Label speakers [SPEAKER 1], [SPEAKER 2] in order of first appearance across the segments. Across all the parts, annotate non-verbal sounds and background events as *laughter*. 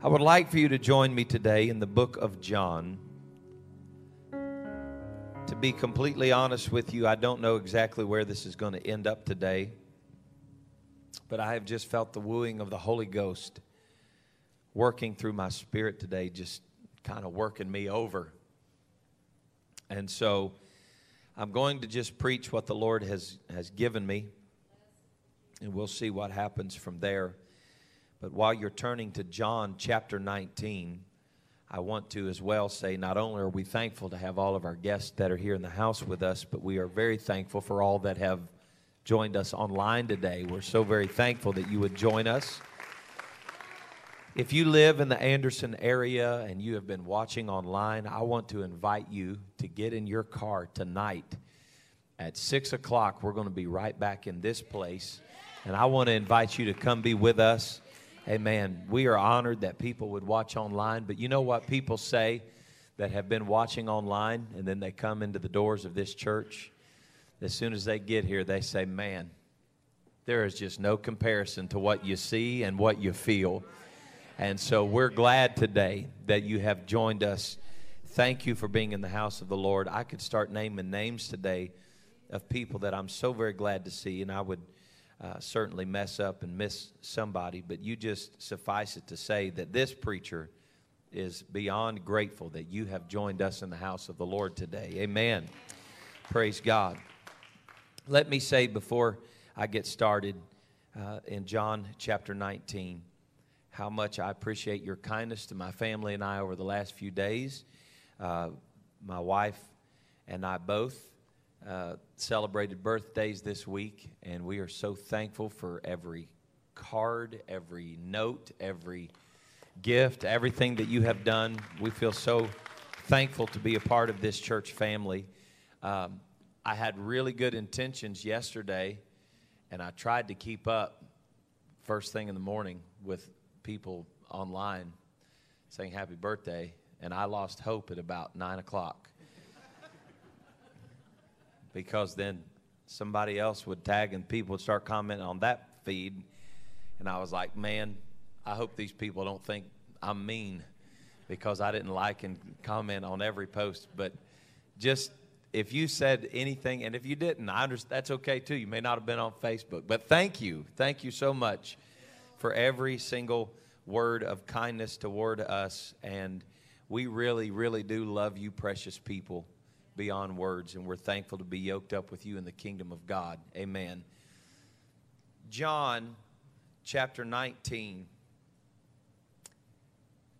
[SPEAKER 1] I would like for you to join me today in the book of John. To be completely honest with you, I don't know exactly where this is going to end up today, but I have just felt the wooing of the Holy Ghost working through my spirit today, just kind of working me over. And so I'm going to just preach what the Lord has, has given me, and we'll see what happens from there. But while you're turning to John chapter 19, I want to as well say not only are we thankful to have all of our guests that are here in the house with us, but we are very thankful for all that have joined us online today. We're so very thankful that you would join us. If you live in the Anderson area and you have been watching online, I want to invite you to get in your car tonight at 6 o'clock. We're going to be right back in this place. And I want to invite you to come be with us. Amen. We are honored that people would watch online, but you know what people say that have been watching online and then they come into the doors of this church? As soon as they get here, they say, Man, there is just no comparison to what you see and what you feel. And so we're glad today that you have joined us. Thank you for being in the house of the Lord. I could start naming names today of people that I'm so very glad to see, and I would uh, certainly mess up and miss somebody, but you just suffice it to say that this preacher is beyond grateful that you have joined us in the house of the Lord today. Amen. Praise God. Let me say before I get started uh, in John chapter 19 how much I appreciate your kindness to my family and I over the last few days. Uh, my wife and I both uh, celebrated birthdays this week, and we are so thankful for every card, every note, every gift, everything that you have done. We feel so thankful to be a part of this church family. Um, I had really good intentions yesterday, and I tried to keep up first thing in the morning with people online saying happy birthday, and I lost hope at about 9 o'clock because then somebody else would tag and people would start commenting on that feed. And I was like, man, I hope these people don't think I'm mean because I didn't like and comment on every post. But just if you said anything, and if you didn't, I understand that's okay too. You may not have been on Facebook, but thank you, thank you so much for every single word of kindness toward us. And we really, really do love you, precious people beyond words, and we're thankful to be yoked up with you in the kingdom of God. Amen. John chapter 19.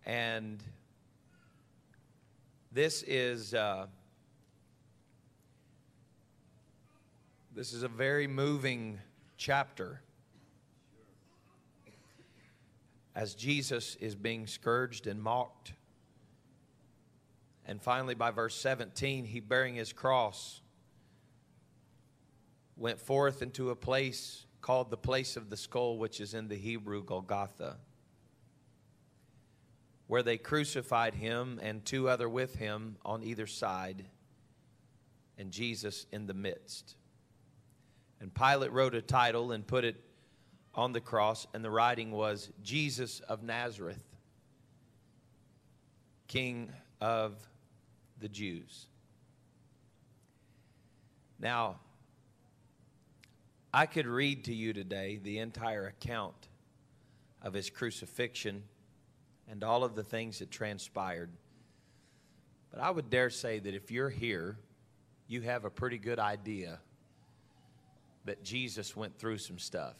[SPEAKER 1] And this is uh, this is a very moving chapter as Jesus is being scourged and mocked and finally, by verse 17, he bearing his cross went forth into a place called the place of the skull, which is in the Hebrew Golgotha, where they crucified him and two other with him on either side, and Jesus in the midst. And Pilate wrote a title and put it on the cross, and the writing was Jesus of Nazareth, King of the Jews. Now, I could read to you today the entire account of his crucifixion and all of the things that transpired. But I would dare say that if you're here, you have a pretty good idea that Jesus went through some stuff.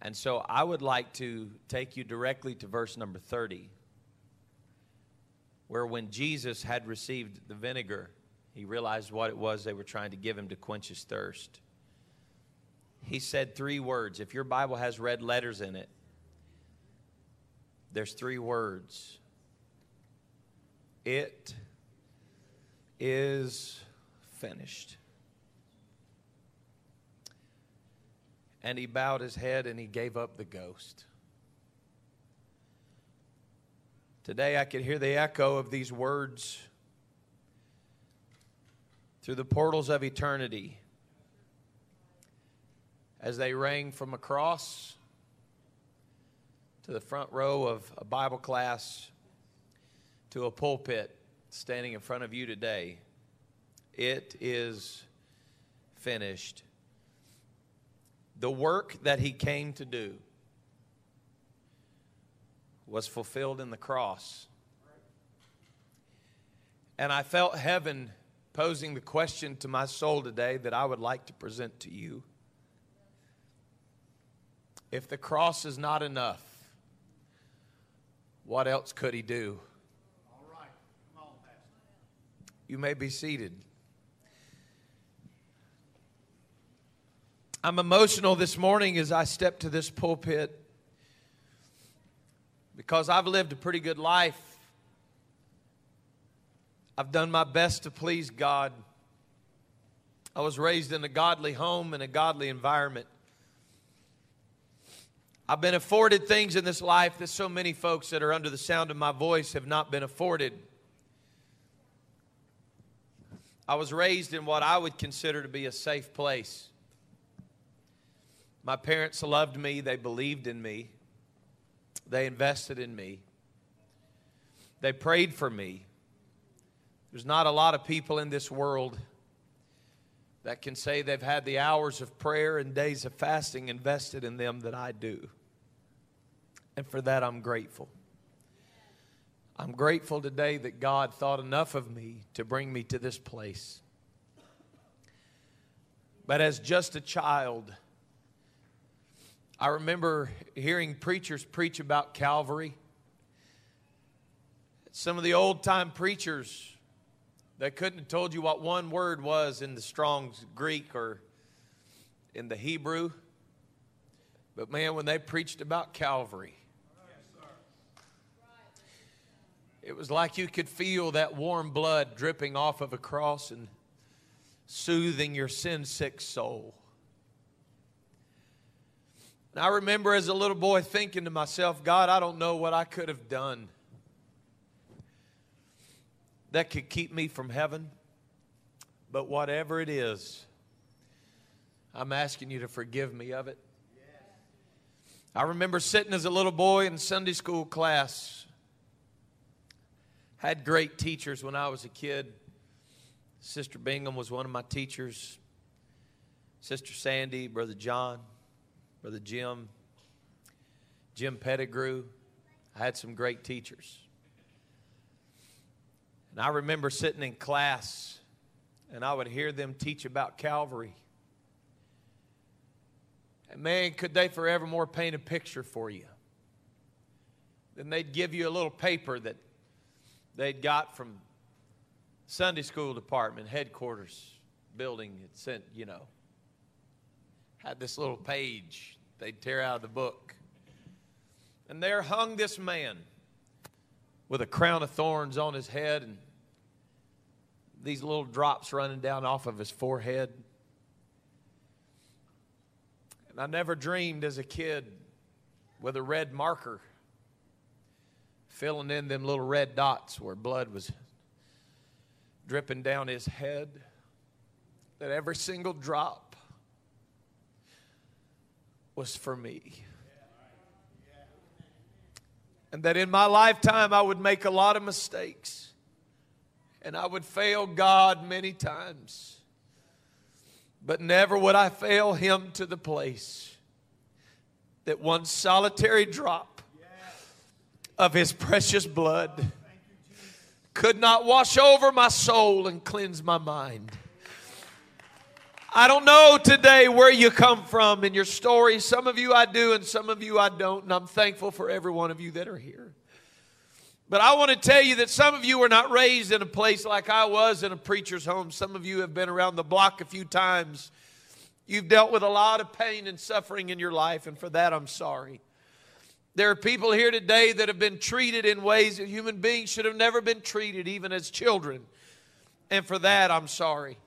[SPEAKER 1] And so I would like to take you directly to verse number 30 where when Jesus had received the vinegar, he realized what it was they were trying to give him to quench his thirst. He said three words. If your Bible has red letters in it, there's three words. It is finished. And he bowed his head and he gave up the ghost. Today I could hear the echo of these words through the portals of eternity as they rang from across to the front row of a Bible class, to a pulpit standing in front of you today. It is finished. The work that he came to do was fulfilled in the cross. And I felt heaven posing the question to my soul today that I would like to present to you. If the cross is not enough, what else could he do? You may be seated. I'm emotional this morning as I step to this pulpit because I've lived a pretty good life. I've done my best to please God. I was raised in a godly home and a godly environment. I've been afforded things in this life that so many folks that are under the sound of my voice have not been afforded. I was raised in what I would consider to be a safe place. My parents loved me, they believed in me, they invested in me, they prayed for me. There's not a lot of people in this world that can say they've had the hours of prayer and days of fasting invested in them that I do. And for that, I'm grateful. I'm grateful today that God thought enough of me to bring me to this place. But as just a child, I remember hearing preachers preach about Calvary. Some of the old time preachers they couldn't have told you what one word was in the Strong's Greek or in the Hebrew. But man, when they preached about Calvary, it was like you could feel that warm blood dripping off of a cross and soothing your sin sick soul. And I remember as a little boy thinking to myself, God, I don't know what I could have done that could keep me from heaven. But whatever it is, I'm asking you to forgive me of it. I remember sitting as a little boy in Sunday school class. Had great teachers when I was a kid. Sister Bingham was one of my teachers. Sister Sandy, Brother John, Brother Jim, Jim Pettigrew. I had some great teachers. And I remember sitting in class and I would hear them teach about Calvary. And man, could they forevermore paint a picture for you? Then they'd give you a little paper that they'd got from Sunday school department, headquarters building. It sent, you know, had this little page they'd tear out of the book. And there hung this man with a crown of thorns on his head and these little drops running down off of his forehead. And I never dreamed as a kid with a red marker filling in them little red dots where blood was dripping down his head, that every single drop was for me. And that in my lifetime I would make a lot of mistakes and I would fail God many times. But never would I fail Him to the place that one solitary drop of His precious blood could not wash over my soul and cleanse my mind. I don't know today where you come from in your story. Some of you I do, and some of you I don't. And I'm thankful for every one of you that are here. But I want to tell you that some of you were not raised in a place like I was in a preacher's home. Some of you have been around the block a few times. You've dealt with a lot of pain and suffering in your life, and for that I'm sorry. There are people here today that have been treated in ways that human beings should have never been treated, even as children. And for that, I'm sorry.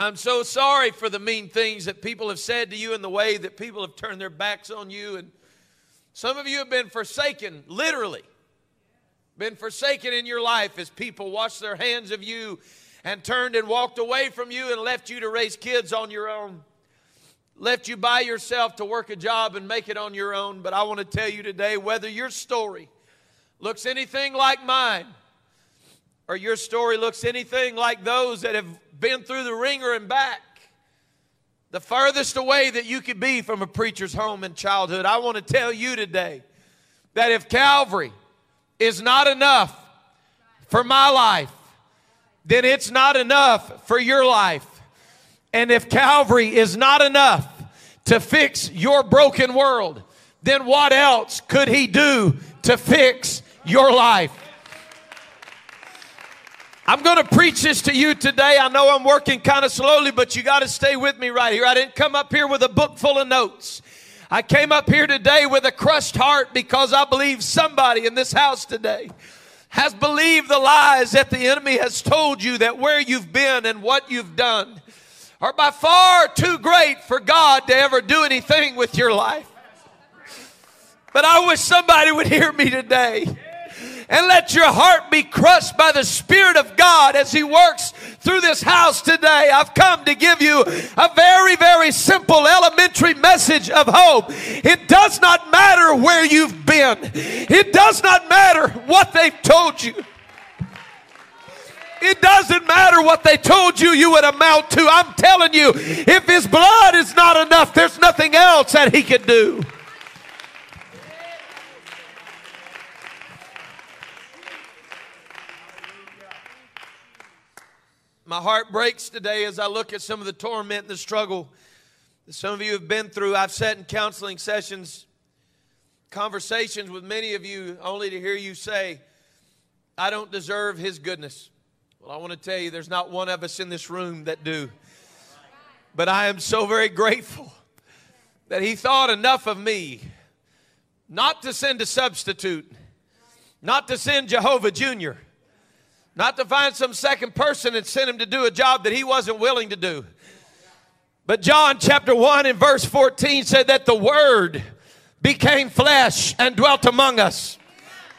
[SPEAKER 1] I'm so sorry for the mean things that people have said to you and the way that people have turned their backs on you. And some of you have been forsaken, literally been forsaken in your life as people washed their hands of you and turned and walked away from you and left you to raise kids on your own. left you by yourself to work a job and make it on your own. But I want to tell you today whether your story looks anything like mine or your story looks anything like those that have been through the wringer and back, the furthest away that you could be from a preacher's home in childhood, I want to tell you today that if Calvary is not enough for my life, then it's not enough for your life. And if Calvary is not enough to fix your broken world, then what else could He do to fix your life? I'm going to preach this to you today. I know I'm working kind of slowly, but you got to stay with me right here. I didn't come up here with a book full of notes. I came up here today with a crushed heart because I believe somebody in this house today has believed the lies that the enemy has told you that where you've been and what you've done are by far too great for God to ever do anything with your life. But I wish somebody would hear me today and let your heart be crushed by the Spirit of God as He works through this house today. I've come to give you a very, very simple elementary message of hope. It does not matter where you've been, it does not matter what they've told you. It doesn't matter what they told you you would amount to. I'm telling you, if his blood is not enough, there's nothing else that he can do. My heart breaks today as I look at some of the torment and the struggle that some of you have been through. I've sat in counseling sessions, conversations with many of you, only to hear you say, I don't deserve His goodness. Well, I want to tell you, there's not one of us in this room that do. But I am so very grateful that He thought enough of me not to send a substitute, not to send Jehovah Jr not to find some second person and send him to do a job that he wasn't willing to do. But John chapter 1 and verse 14 said that the Word became flesh and dwelt among us.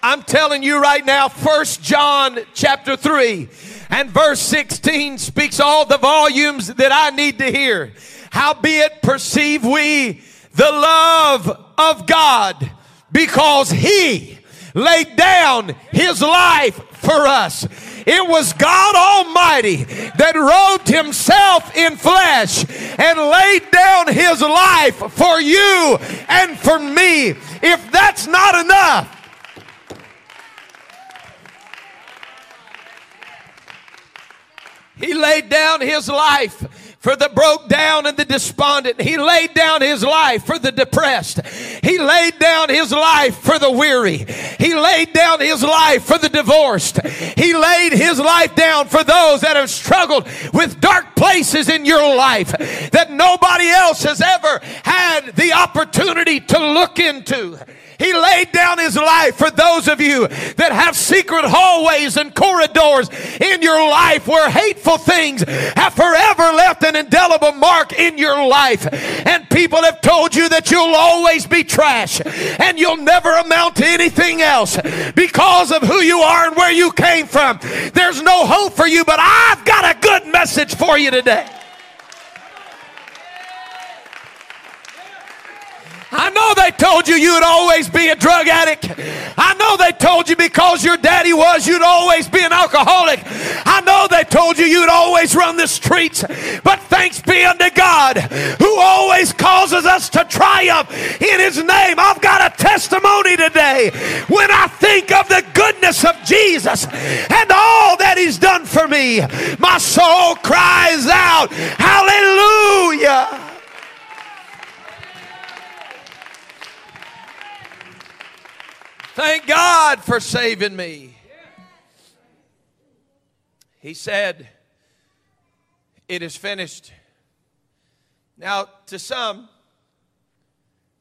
[SPEAKER 1] I'm telling you right now, First John chapter 3 and verse 16 speaks all the volumes that I need to hear. Howbeit perceive we the love of God because He laid down His life for us. It was God Almighty that robed Himself in flesh and laid down His life for you and for me. If that's not enough, He laid down His life for the broke down and the despondent. He laid down his life for the depressed. He laid down his life for the weary. He laid down his life for the divorced. He laid his life down for those that have struggled with dark places in your life that nobody else has ever had the opportunity to look into. He laid down his life for those of you that have secret hallways and corridors in your life where hateful things have forever left an indelible mark in your life. And people have told you that you'll always be trash and you'll never amount to anything else because of who you are and where you came from. There's no hope for you, but I've got a good message for you today. I know they told you you'd always be a drug addict. I know they told you because your daddy was, you'd always be an alcoholic. I know they told you you'd always run the streets. But thanks be unto God who always causes us to triumph in his name. I've got a testimony today when I think of the goodness of Jesus and all that he's done for me. My soul cries out, Hallelujah. Thank God for saving me. He said, It is finished. Now, to some,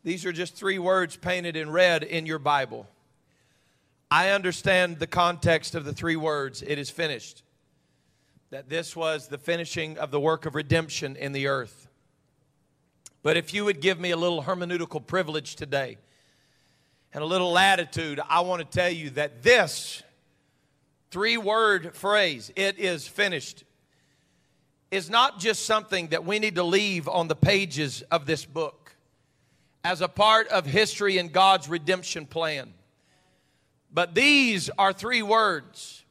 [SPEAKER 1] these are just three words painted in red in your Bible. I understand the context of the three words, it is finished. That this was the finishing of the work of redemption in the earth. But if you would give me a little hermeneutical privilege today, and a little latitude, I want to tell you that this three word phrase, it is finished, is not just something that we need to leave on the pages of this book as a part of history and God's redemption plan. But these are three words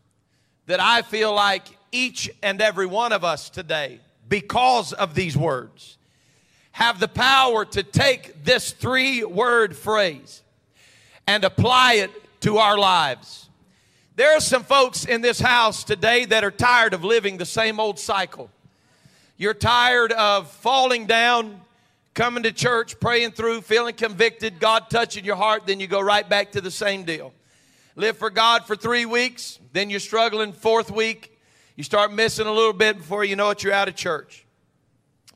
[SPEAKER 1] that I feel like each and every one of us today, because of these words, have the power to take this three word phrase and apply it to our lives. There are some folks in this house today that are tired of living the same old cycle. You're tired of falling down, coming to church, praying through, feeling convicted, God touching your heart, then you go right back to the same deal. Live for God for three weeks, then you're struggling fourth week. You start missing a little bit before you know it, you're out of church.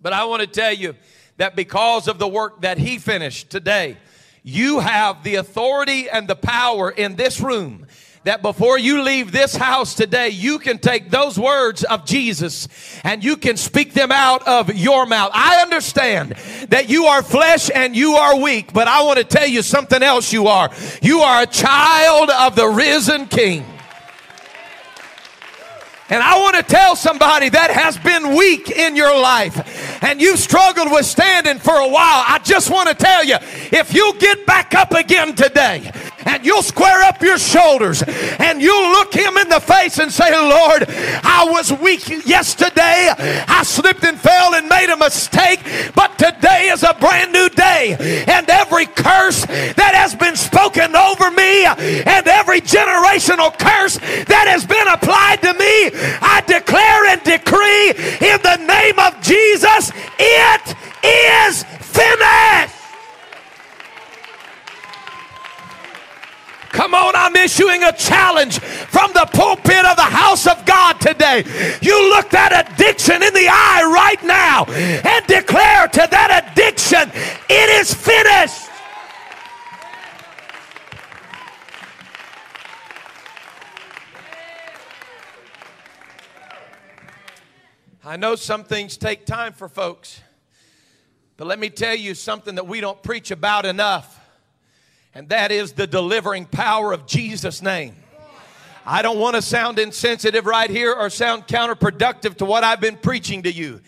[SPEAKER 1] But I want to tell you that because of the work that He finished today, you have the authority and the power in this room that before you leave this house today, you can take those words of Jesus and you can speak them out of your mouth. I understand that you are flesh and you are weak, but I want to tell you something else you are. You are a child of the risen King. And I want to tell somebody that has been weak in your life and you've struggled with standing for a while. I just want to tell you if you get back up again today and you'll square up your shoulders and you'll look him in the face and say, Lord, I was weak yesterday. I slipped and fell and made a mistake, but today is a brand new day. And every curse that has been spoken over me and every generational curse that has been applied to me, I declare and decree in the name of Jesus, it is finished. Come on, I'm issuing a challenge from the pulpit of the house of God today. You look that addiction in the eye right now and declare to that addiction, it is finished. I know some things take time for folks, but let me tell you something that we don't preach about enough, and that is the delivering power of Jesus' name. I don't want to sound insensitive right here or sound counterproductive to what I've been preaching to you.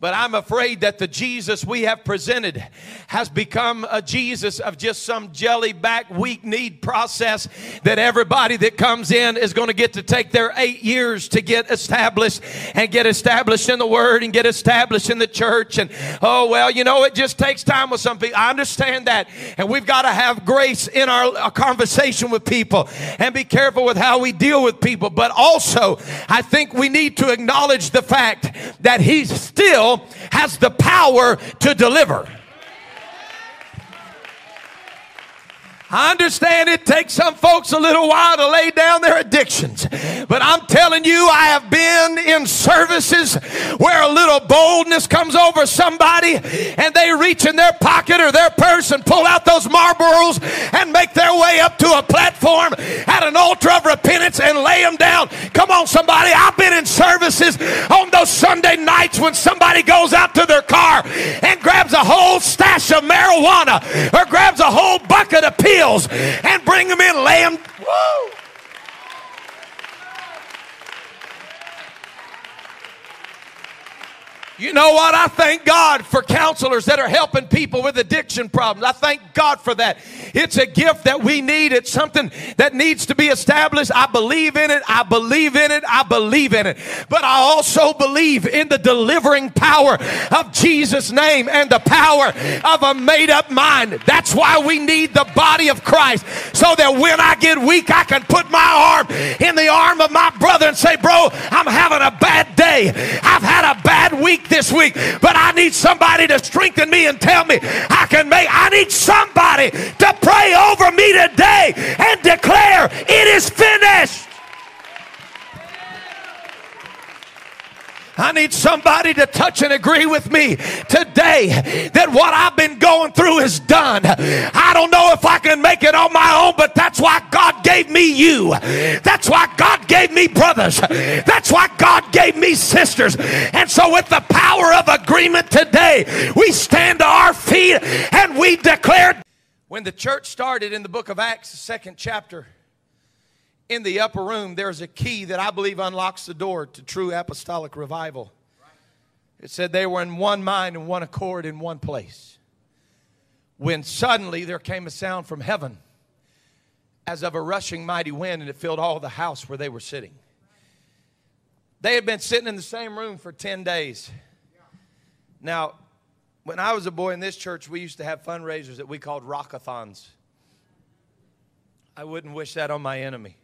[SPEAKER 1] But I'm afraid that the Jesus we have presented has become a Jesus of just some jelly back, weak need process that everybody that comes in is going to get to take their eight years to get established and get established in the Word and get established in the church. And oh, well, you know, it just takes time with some people. I understand that. And we've got to have grace in our, our conversation with people and be careful with how we deal with people. But also, I think we need to acknowledge the fact that He's still has the power to deliver. I understand it takes some folks a little while to lay down their addictions. But I'm telling you, I have been in services where a little boldness comes over somebody and they reach in their pocket or their purse and pull out those Marlboros and make their way up to a platform at an altar of repentance and lay them down. Come on, somebody. I've been in services on those Sunday nights when somebody goes out to their car and grabs a whole stash of marijuana or grabs a whole bucket of pills and bring them in, lay them. Woo! You know what? I thank God for counselors that are helping people with addiction problems. I thank God for that. It's a gift that we need. It's something that needs to be established. I believe in it. I believe in it. I believe in it. But I also believe in the delivering power of Jesus' name and the power of a made up mind. That's why we need the body of Christ so that when I get weak, I can put my arm in the arm of my brother and say, Bro, I'm having a bad day. I've had a bad week this week, but I need somebody to strengthen me and tell me I can make. I need somebody to pray over me today and declare it is finished. I need somebody to touch and agree with me today that what I've been going through is done. I don't know if I can make it on my own, but that's why God gave me you. That's why God gave me brothers. That's why God gave me sisters. And so, with the power of agreement today, we stand to our feet and we declare. When the church started in the book of Acts, the second chapter, in the upper room, there's a key that I believe unlocks the door to true apostolic revival. It said they were in one mind and one accord in one place. When suddenly there came a sound from heaven as of a rushing mighty wind, and it filled all the house where they were sitting. They had been sitting in the same room for 10 days. Now, when I was a boy in this church, we used to have fundraisers that we called rockathons. I wouldn't wish that on my enemy.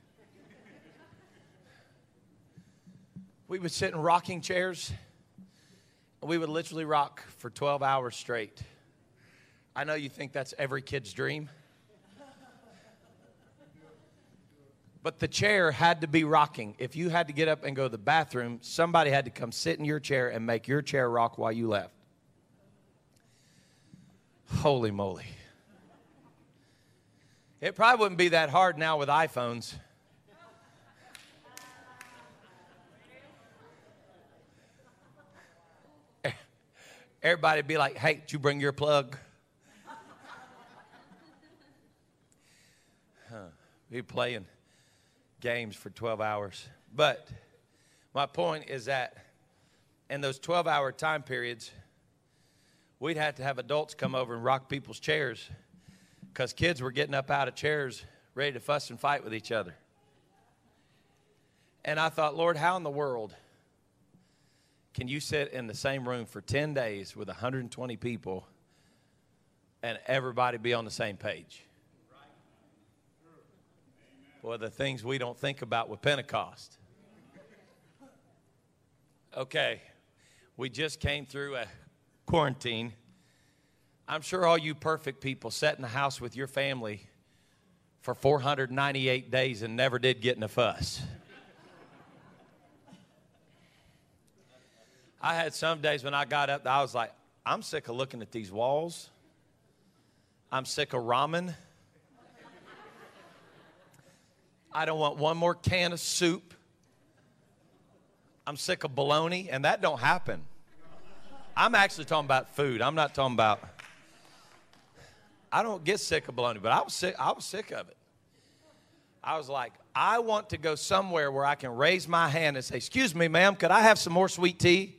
[SPEAKER 1] We would sit in rocking chairs, and we would literally rock for 12 hours straight. I know you think that's every kid's dream. But the chair had to be rocking. If you had to get up and go to the bathroom, somebody had to come sit in your chair and make your chair rock while you left. Holy moly. It probably wouldn't be that hard now with iPhones. Everybody be like, hey, did you bring your plug? *laughs* Huh. Be playing games for 12 hours. But my point is that in those 12 hour time periods, we'd have to have adults come over and rock people's chairs because kids were getting up out of chairs ready to fuss and fight with each other. And I thought, Lord, how in the world can you sit in the same room for 10 days with 120 people and everybody be on the same page? Boy, the things we don't think about with Pentecost. Okay, we just came through a quarantine. I'm sure all you perfect people sat in the house with your family for 498 days and never did get in a fuss. I had some days when I got up, I was like, I'm sick of looking at these walls. I'm sick of ramen. I don't want one more can of soup. I'm sick of bologna, and that don't happen. I'm actually talking about food. I'm not talking about. I don't get sick of bologna, but I was sick. I was sick of it. I was like, I want to go somewhere where I can raise my hand and say, "Excuse me, ma'am, could I have some more sweet tea?"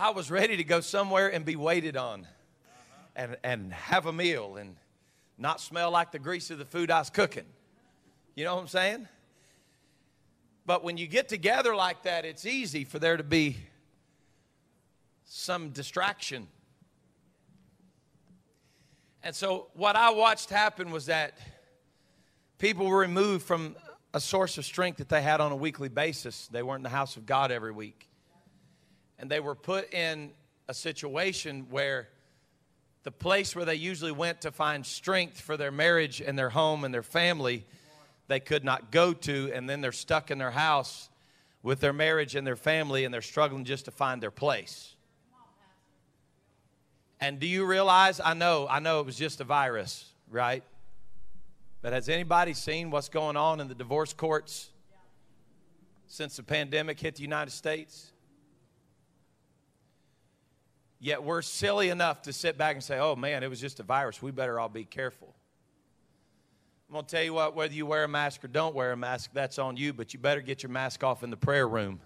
[SPEAKER 1] I was ready to go somewhere and be waited on, and and have a meal and not smell like the grease of the food I was cooking. You know what I'm saying? But when you get together like that, it's easy for there to be some distraction. And so, what I watched happen was that people were removed from a source of strength that they had on a weekly basis. They weren't in the house of God every week. And they were put in a situation where the place where they usually went to find strength for their marriage and their home and their family, they could not go to, and then they're stuck in their house with their marriage and their family, and they're struggling just to find their place. And do you realize? I know, I know it was just a virus, right? But has anybody seen what's going on in the divorce courts since the pandemic hit the United States? Yet we're silly enough to sit back and say, oh man, it was just a virus. We better all be careful. I'm going to tell you what, whether you wear a mask or don't wear a mask, that's on you, but you better get your mask off in the prayer room.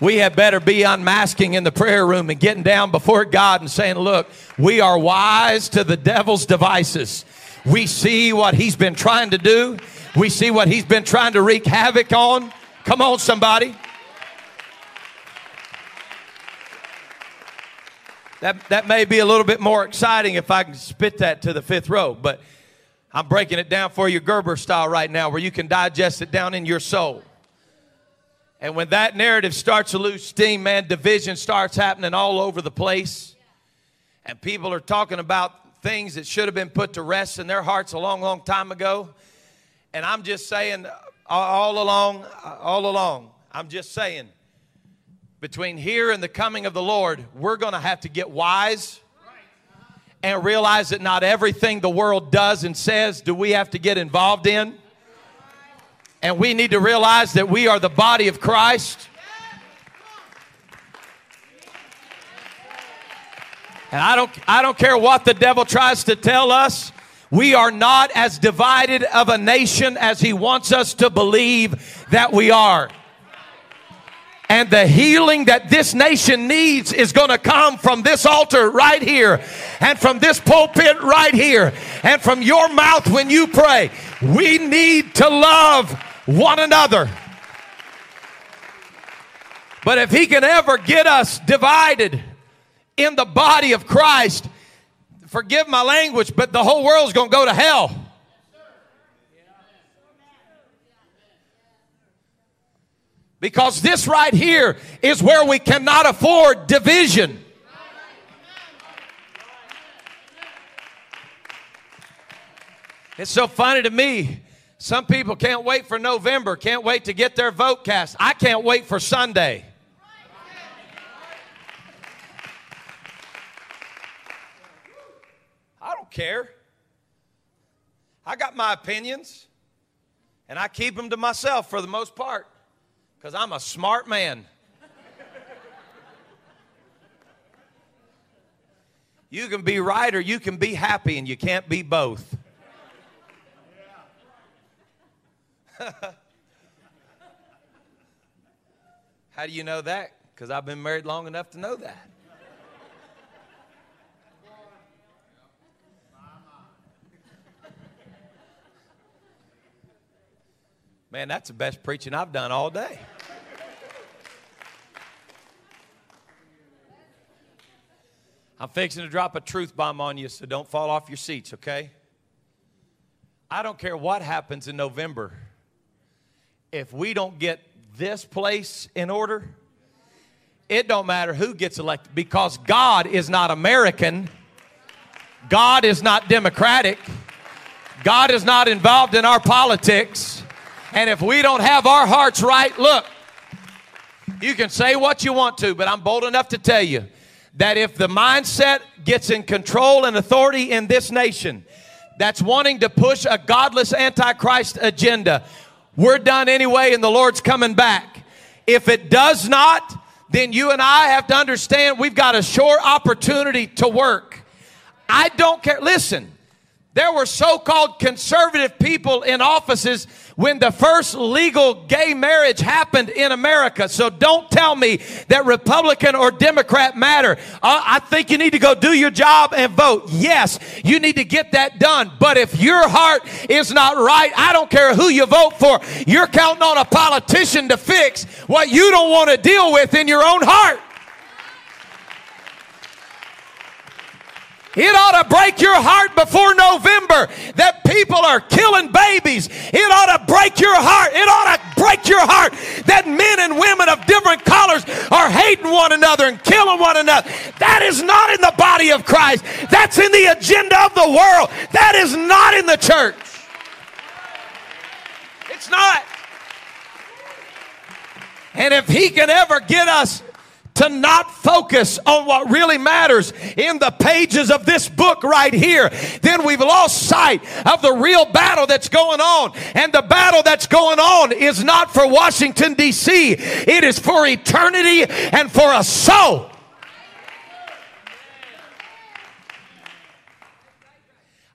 [SPEAKER 1] We had better be unmasking in the prayer room and getting down before God and saying, Look, we are wise to the devil's devices. We see what he's been trying to do, we see what he's been trying to wreak havoc on. Come on, somebody. That, that may be a little bit more exciting if I can spit that to the fifth row, but I'm breaking it down for you Gerber style right now where you can digest it down in your soul. And when that narrative starts to lose steam, man, division starts happening all over the place. And people are talking about things that should have been put to rest in their hearts a long, long time ago. And I'm just saying, uh, all along, uh, all along, I'm just saying, between here and the coming of the Lord, we're going to have to get wise and realize that not everything the world does and says do we have to get involved in. And we need to realize that we are the body of Christ. And I don't, I don't care what the devil tries to tell us. We are not as divided of a nation as he wants us to believe that we are. And the healing that this nation needs is going to come from this altar right here, and from this pulpit right here, and from your mouth when you pray. We need to love one another. But if he can ever get us divided in the body of Christ, forgive my language, but the whole world's going to go to hell. Because this right here is where we cannot afford division. It's so funny to me. Some people can't wait for November, can't wait to get their vote cast. I can't wait for Sunday. I don't care. I got my opinions, and I keep them to myself for the most part because I'm a smart man. you can be right or you can be happy, and you can't be both. *laughs* How do you know that? Because I've been married long enough to know that. Man, that's the best preaching I've done all day. I'm fixing to drop a truth bomb on you, so don't fall off your seats, okay? I don't care what happens in November. If we don't get this place in order, it don't matter who gets elected because God is not American. God is not democratic. God is not involved in our politics. And if we don't have our hearts right, look, you can say what you want to, but I'm bold enough to tell you that if the mindset gets in control and authority in this nation that's wanting to push a godless antichrist agenda, we're done anyway and the Lord's coming back. If it does not, then you and I have to understand we've got a sure opportunity to work. I don't care. Listen, there were so called conservative people in offices when the first legal gay marriage happened in America. So don't tell me that Republican or Democrat matter. Uh, I think you need to go do your job and vote. Yes, you need to get that done. But if your heart is not right, I don't care who you vote for. You're counting on a politician to fix what you don't want to deal with in your own heart. It ought to break your heart before November that people are killing babies. It ought to break your heart. It ought to break your heart that men and women of different colors are hating one another and killing one another. That is not in the body of Christ. That's in the agenda of the world. That is not in the church. It's not. And if he can ever get us to not focus on what really matters in the pages of this book right here, then we've lost sight of the real battle that's going on. And the battle that's going on is not for Washington, D.C., it is for eternity and for a soul.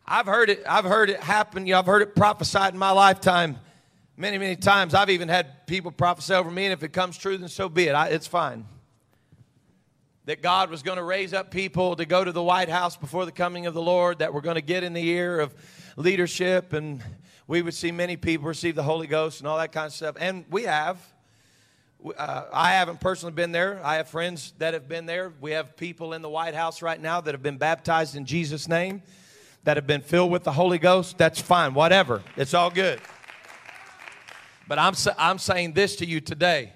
[SPEAKER 1] I've heard it, I've heard it happen, you know, I've heard it prophesied in my lifetime many, many times. I've even had people prophesy over me, and if it comes true, then so be it. I, it's fine that God was going to raise up people to go to the White House before the coming of the Lord, that were going to get in the ear of leadership, and we would see many people receive the Holy Ghost and all that kind of stuff. And we have. Uh, I haven't personally been there. I have friends that have been there. We have people in the White House right now that have been baptized in Jesus' name, that have been filled with the Holy Ghost. That's fine, whatever. It's all good. But I'm, I'm saying this to you today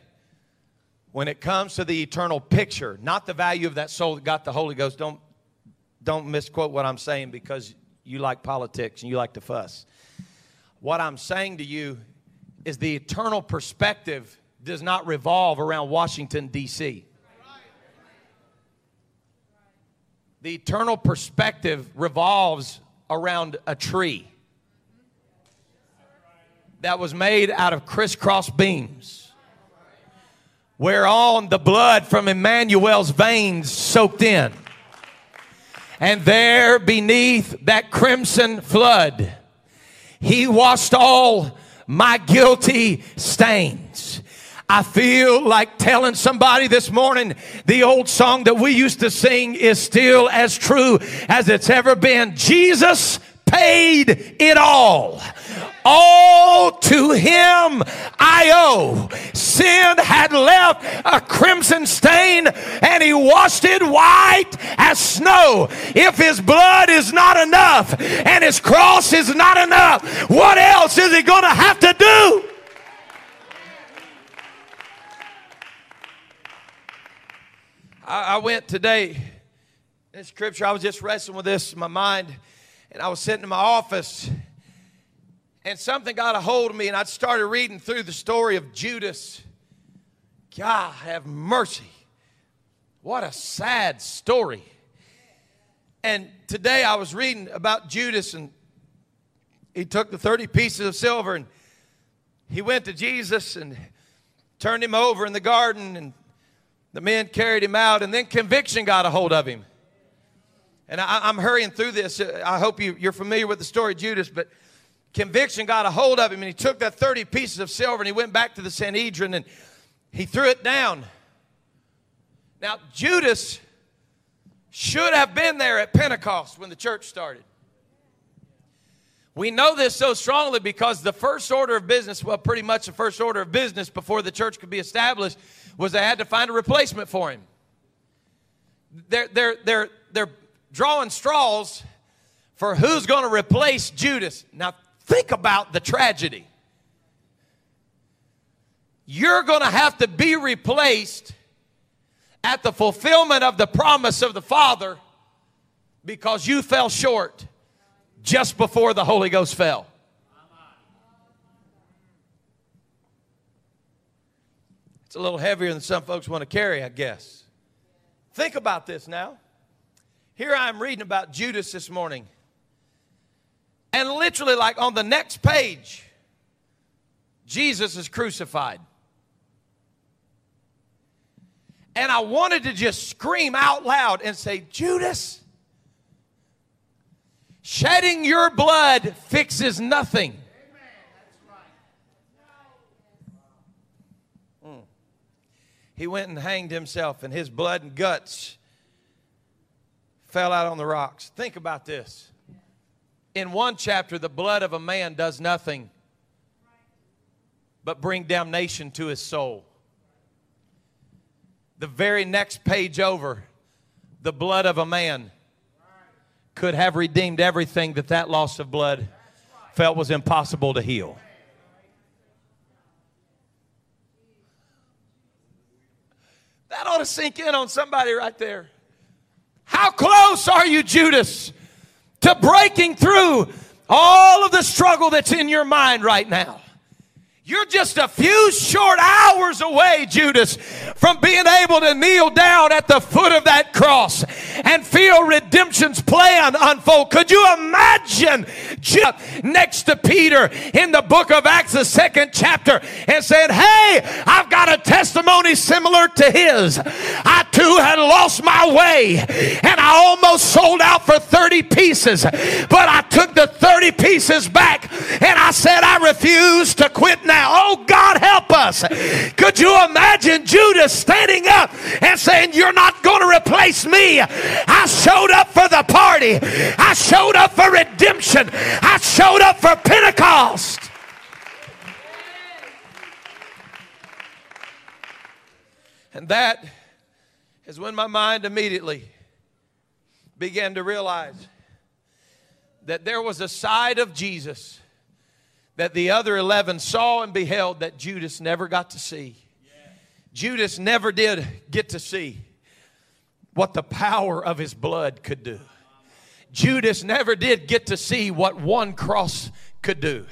[SPEAKER 1] when it comes to the eternal picture, not the value of that soul that got the Holy Ghost, don't, don't misquote what I'm saying because you like politics and you like to fuss. What I'm saying to you is the eternal perspective does not revolve around Washington, D.C. The eternal perspective revolves around a tree that was made out of crisscross beams whereon the blood from Emmanuel's veins soaked in. And there beneath that crimson flood, he washed all my guilty stains. I feel like telling somebody this morning the old song that we used to sing is still as true as it's ever been. Jesus paid it all. All to him I owe. Sin had left a crimson stain and he washed it white as snow. If his blood is not enough and his cross is not enough, what else is he going to have to do? I, I went today this scripture, I was just wrestling with this in my mind, and I was sitting in my office and something got a hold of me, and I started reading through the story of Judas. God have mercy. What a sad story. And today I was reading about Judas, and he took the 30 pieces of silver and he went to Jesus and turned him over in the garden, and the men carried him out, and then conviction got a hold of him. And I, am hurrying through this. I hope you, you're familiar with the story of Judas, but conviction got a hold of him and he took that 30 pieces of silver and he went back to the Sanhedrin and he threw it down. Now, Judas should have been there at Pentecost when the church started. We know this so strongly because the first order of business, well, pretty much the first order of business before the church could be established, was they had to find a replacement for him. They're, they're, they're, they're drawing straws for who's going to replace Judas. Now, Think about the tragedy. You're going to have to be replaced at the fulfillment of the promise of the Father because you fell short just before the Holy Ghost fell. It's a little heavier than some folks want to carry, I guess. Think about this now. Here I am reading about Judas this morning. And literally, like on the next page, Jesus is crucified. And I wanted to just scream out loud and say, Judas, shedding your blood fixes nothing. Mm. He went and hanged himself, and his blood and guts fell out on the rocks. Think about this in one chapter, the blood of a man does nothing but bring damnation to his soul. The very next page over, the blood of a man could have redeemed everything that that loss of blood felt was impossible to heal. That ought to sink in on somebody right there. How close are you, Judas? To breaking through all of the struggle that's in your mind right now. You're just a few short hours away, Judas, from being able to kneel down at the foot of that cross and feel redemption's plan unfold. Could you imagine next to Peter in the book of Acts, the second chapter, and said, Hey, I've got a testimony similar to his. I too had lost my way and I almost sold out for 30 pieces, but I took the 30 pieces back and I said, I refuse to quit now. Oh, God, help us. Could you imagine Judas standing up and saying, You're not going to replace me? I showed up for the party, I showed up for redemption, I showed up for Pentecost. And that is when my mind immediately began to realize that there was a side of Jesus that the other 11 saw and beheld that Judas never got to see. Judas never did get to see what the power of his blood could do. Judas never did get to see what one cross could do.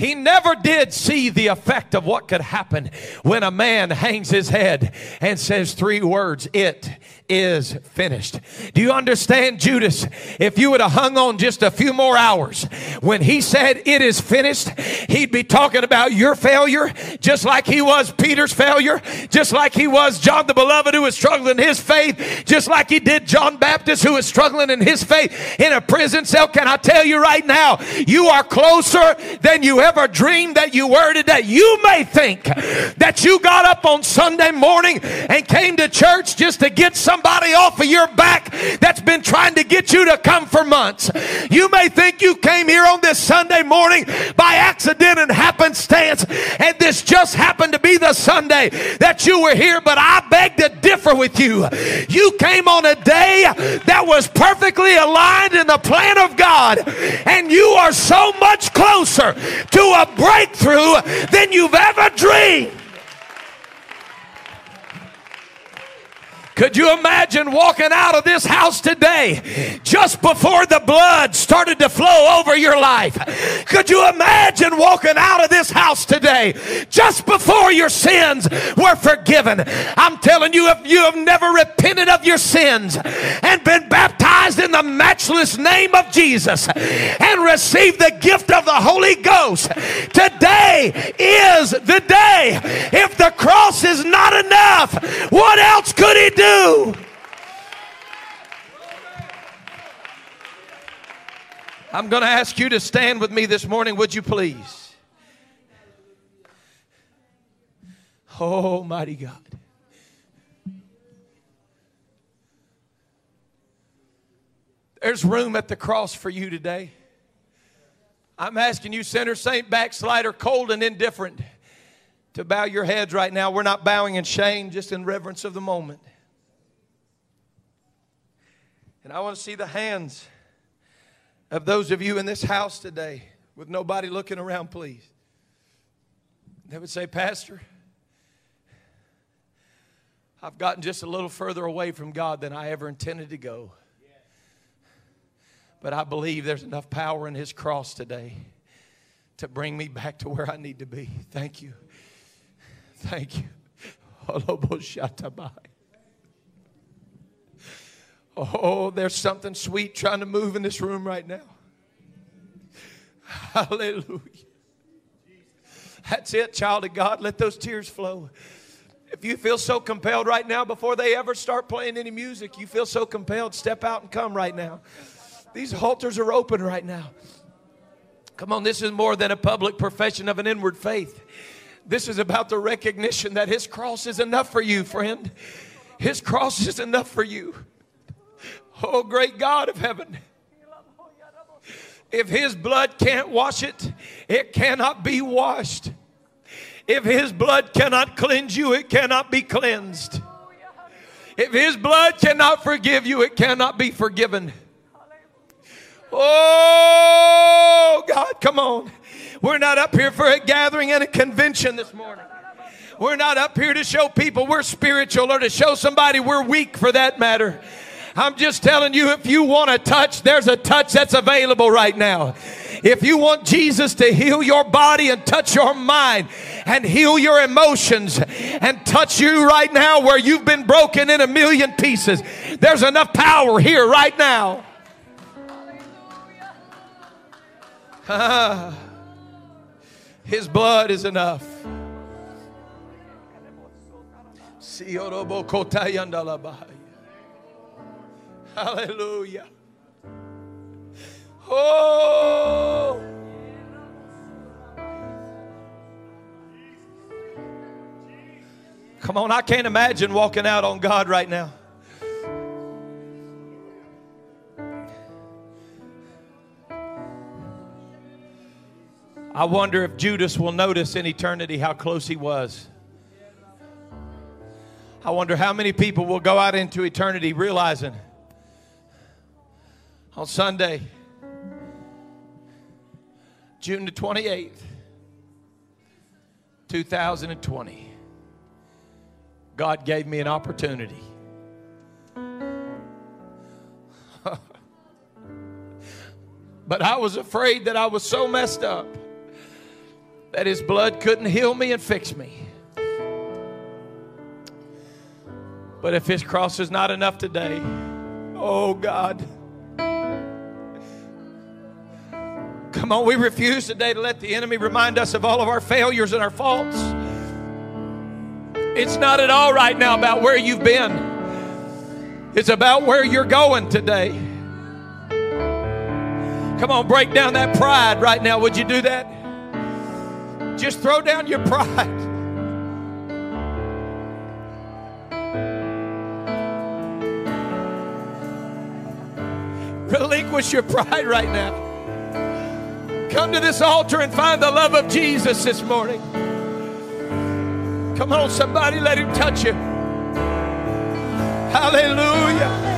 [SPEAKER 1] He never did see the effect of what could happen when a man hangs his head and says three words, It is finished. Do you understand, Judas? If you would have hung on just a few more hours, when he said it is finished, he'd be talking about your failure, just like he was Peter's failure, just like he was John the Beloved who was struggling in his faith, just like he did John Baptist who was struggling in his faith in a prison cell. Can I tell you right now, you are closer than you ever dreamed that you were today. You may think that you got up on Sunday morning and came to church just to get somebody off of your back that's been trying to get you to come for months. You may think you came here on this Sunday morning by accident and happenstance, and this just happened to be the Sunday that you were here, but I beg to differ with you. You came on a day was perfectly aligned in the plan of God, and you are so much closer to a breakthrough than you've ever dreamed. Could you imagine walking out of this house today just before the blood started to flow over your life? Could you imagine walking out of this house today just before your sins were forgiven? I'm telling you, if you have never repented of your sins and been baptized in the matchless name of Jesus and received the gift of the Holy Ghost, today is the day. If the cross is not enough, what else could he do? I'm going to ask you to stand with me this morning, would you please? Oh, mighty God. There's room at the cross for you today. I'm asking you, sinner, saint, backslider, cold and indifferent, to bow your heads right now. We're not bowing in shame, just in reverence of the moment. And I want to see the hands of those of you in this house today with nobody looking around, please. They would say, Pastor, I've gotten just a little further away from God than I ever intended to go. But I believe there's enough power in His cross today to bring me back to where I need to be. Thank you. Thank you. *laughs* Oh, there's something sweet trying to move in this room right now. Hallelujah. That's it, child of God. Let those tears flow. If you feel so compelled right now, before they ever start playing any music, you feel so compelled, step out and come right now. These halters are open right now. Come on, this is more than a public profession of an inward faith. This is about the recognition that His cross is enough for you, friend. His cross is enough for you. Oh, great God of heaven. If His blood can't wash it, it cannot be washed. If His blood cannot cleanse you, it cannot be cleansed. If His blood cannot forgive you, it cannot be forgiven. Oh, God, come on. We're not up here for a gathering and a convention this morning. We're not up here to show people we're spiritual or to show somebody we're weak for that matter. I'm just telling you, if you want a touch, there's a touch that's available right now. If you want Jesus to heal your body and touch your mind and heal your emotions and touch you right now where you've been broken in a million pieces, there's enough power here right now. *laughs* his blood is enough. Hallelujah. Oh. Come on, I can't imagine walking out on God right now. I wonder if Judas will notice in eternity how close he was. I wonder how many people will go out into eternity realizing on Sunday, June the 28th, 2020, God gave me an opportunity. *laughs* but I was afraid that I was so messed up that his blood couldn't heal me and fix me. But if his cross is not enough today, oh God. Come on, we refuse today to let the enemy remind us of all of our failures and our faults. It's not at all right now about where you've been, it's about where you're going today. Come on, break down that pride right now. Would you do that? Just throw down your pride. *laughs* Relinquish your pride right now. Come to this altar and find the love of Jesus this morning. Come on, somebody, let him touch you. Hallelujah.